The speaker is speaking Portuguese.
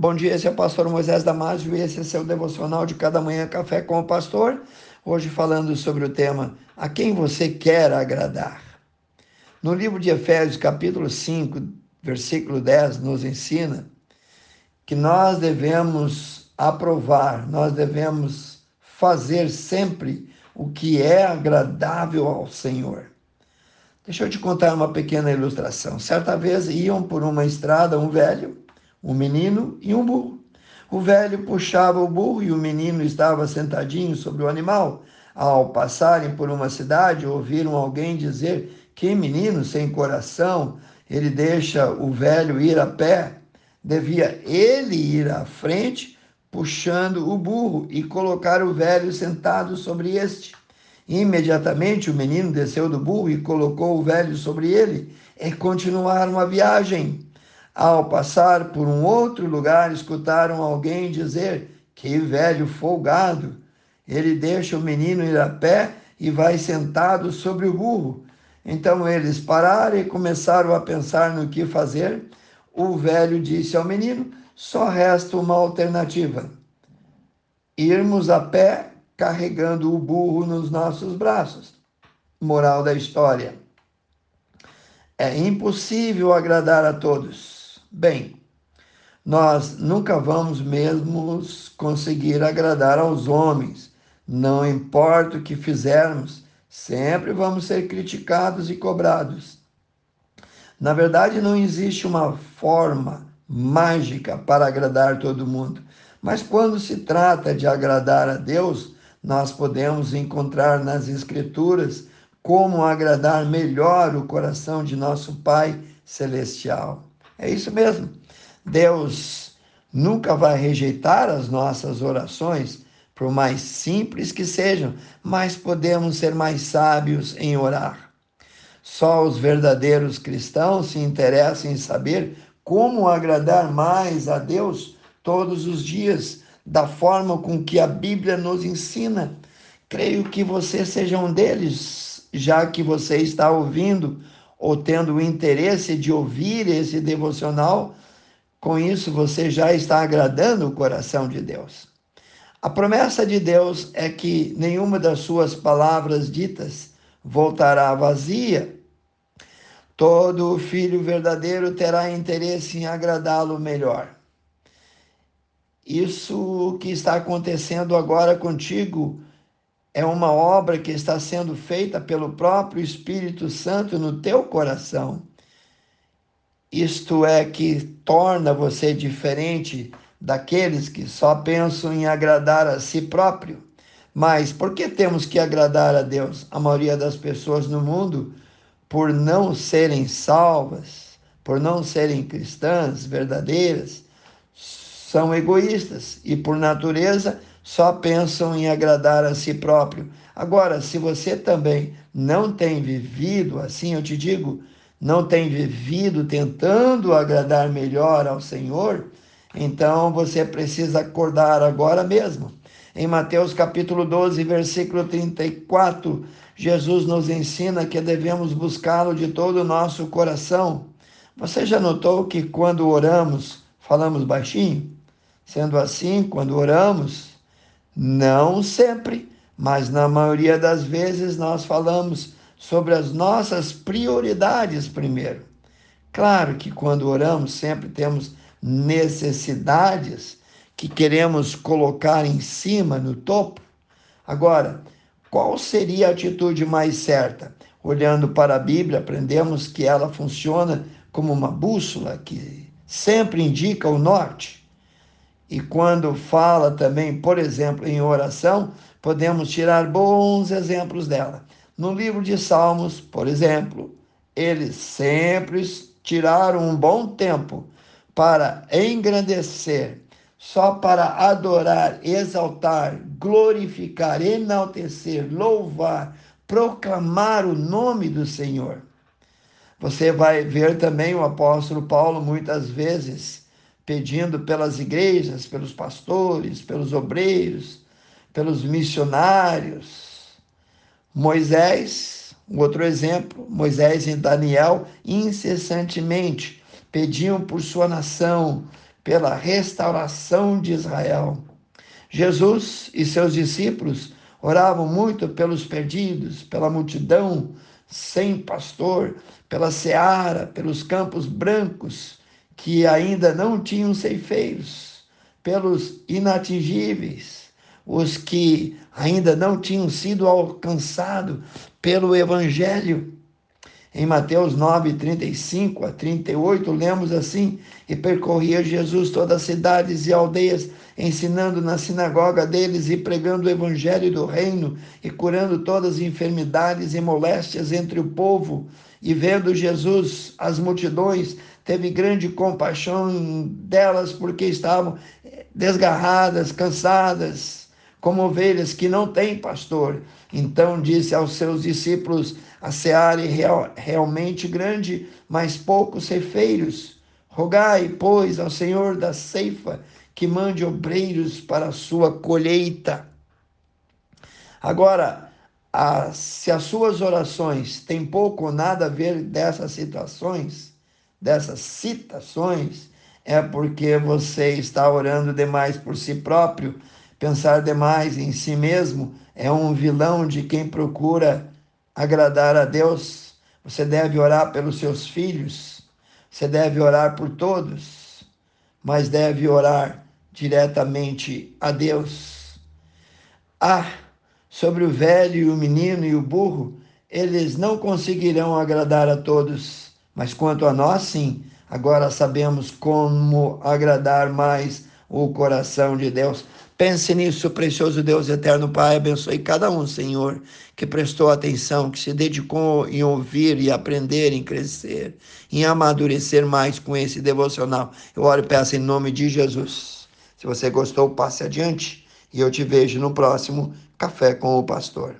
Bom dia, esse é o pastor Moisés Damásio e esse é seu devocional de cada manhã Café com o Pastor. Hoje falando sobre o tema A quem você quer agradar. No livro de Efésios, capítulo 5, versículo 10, nos ensina que nós devemos aprovar, nós devemos fazer sempre o que é agradável ao Senhor. Deixa eu te contar uma pequena ilustração. Certa vez iam por uma estrada um velho um menino e um burro. O velho puxava o burro e o menino estava sentadinho sobre o animal. Ao passarem por uma cidade, ouviram alguém dizer: Que menino sem coração, ele deixa o velho ir a pé. Devia ele ir à frente, puxando o burro e colocar o velho sentado sobre este. Imediatamente o menino desceu do burro e colocou o velho sobre ele, e continuaram a viagem. Ao passar por um outro lugar, escutaram alguém dizer: Que velho folgado! Ele deixa o menino ir a pé e vai sentado sobre o burro. Então eles pararam e começaram a pensar no que fazer. O velho disse ao menino: Só resta uma alternativa: irmos a pé carregando o burro nos nossos braços. Moral da história: É impossível agradar a todos Bem, nós nunca vamos mesmo conseguir agradar aos homens. Não importa o que fizermos, sempre vamos ser criticados e cobrados. Na verdade, não existe uma forma mágica para agradar todo mundo. Mas quando se trata de agradar a Deus, nós podemos encontrar nas Escrituras como agradar melhor o coração de nosso Pai Celestial. É isso mesmo. Deus nunca vai rejeitar as nossas orações, por mais simples que sejam, mas podemos ser mais sábios em orar. Só os verdadeiros cristãos se interessam em saber como agradar mais a Deus todos os dias, da forma com que a Bíblia nos ensina. Creio que você seja um deles, já que você está ouvindo ou tendo o interesse de ouvir esse devocional, com isso você já está agradando o coração de Deus. A promessa de Deus é que nenhuma das suas palavras ditas voltará vazia. Todo filho verdadeiro terá interesse em agradá-lo melhor. Isso que está acontecendo agora contigo é uma obra que está sendo feita pelo próprio Espírito Santo no teu coração. Isto é que torna você diferente daqueles que só pensam em agradar a si próprio. Mas por que temos que agradar a Deus? A maioria das pessoas no mundo, por não serem salvas, por não serem cristãs verdadeiras, são egoístas e, por natureza, só pensam em agradar a si próprio. Agora, se você também não tem vivido assim, eu te digo, não tem vivido tentando agradar melhor ao Senhor, então você precisa acordar agora mesmo. Em Mateus capítulo 12, versículo 34, Jesus nos ensina que devemos buscá-lo de todo o nosso coração. Você já notou que quando oramos, falamos baixinho? Sendo assim, quando oramos, não sempre, mas na maioria das vezes nós falamos sobre as nossas prioridades primeiro. Claro que quando oramos sempre temos necessidades que queremos colocar em cima, no topo. Agora, qual seria a atitude mais certa? Olhando para a Bíblia, aprendemos que ela funciona como uma bússola que sempre indica o norte. E quando fala também, por exemplo, em oração, podemos tirar bons exemplos dela. No livro de Salmos, por exemplo, eles sempre tiraram um bom tempo para engrandecer, só para adorar, exaltar, glorificar, enaltecer, louvar, proclamar o nome do Senhor. Você vai ver também o apóstolo Paulo muitas vezes pedindo pelas igrejas, pelos pastores, pelos obreiros, pelos missionários. Moisés, um outro exemplo, Moisés e Daniel incessantemente pediam por sua nação, pela restauração de Israel. Jesus e seus discípulos oravam muito pelos perdidos, pela multidão sem pastor, pela seara, pelos campos brancos que ainda não tinham ceifeiros, pelos inatingíveis, os que ainda não tinham sido alcançados pelo evangelho em Mateus 9, 35 a 38, lemos assim: E percorria Jesus todas as cidades e aldeias, ensinando na sinagoga deles e pregando o evangelho do reino e curando todas as enfermidades e moléstias entre o povo. E vendo Jesus as multidões, teve grande compaixão delas, porque estavam desgarradas, cansadas, como ovelhas que não têm pastor. Então disse aos seus discípulos: A seara é real, realmente grande, mas poucos ceifeiros. Rogai, pois, ao Senhor da ceifa que mande obreiros para a sua colheita. Agora, a, se as suas orações têm pouco ou nada a ver dessas situações, dessas citações, é porque você está orando demais por si próprio Pensar demais em si mesmo é um vilão de quem procura agradar a Deus. Você deve orar pelos seus filhos, você deve orar por todos, mas deve orar diretamente a Deus. Ah, sobre o velho e o menino e o burro, eles não conseguirão agradar a todos, mas quanto a nós, sim, agora sabemos como agradar mais o coração de Deus. Pense nisso, precioso Deus eterno Pai, abençoe cada um, Senhor, que prestou atenção, que se dedicou em ouvir e aprender, em crescer, em amadurecer mais com esse devocional. Eu oro e peço em nome de Jesus. Se você gostou, passe adiante e eu te vejo no próximo Café com o Pastor.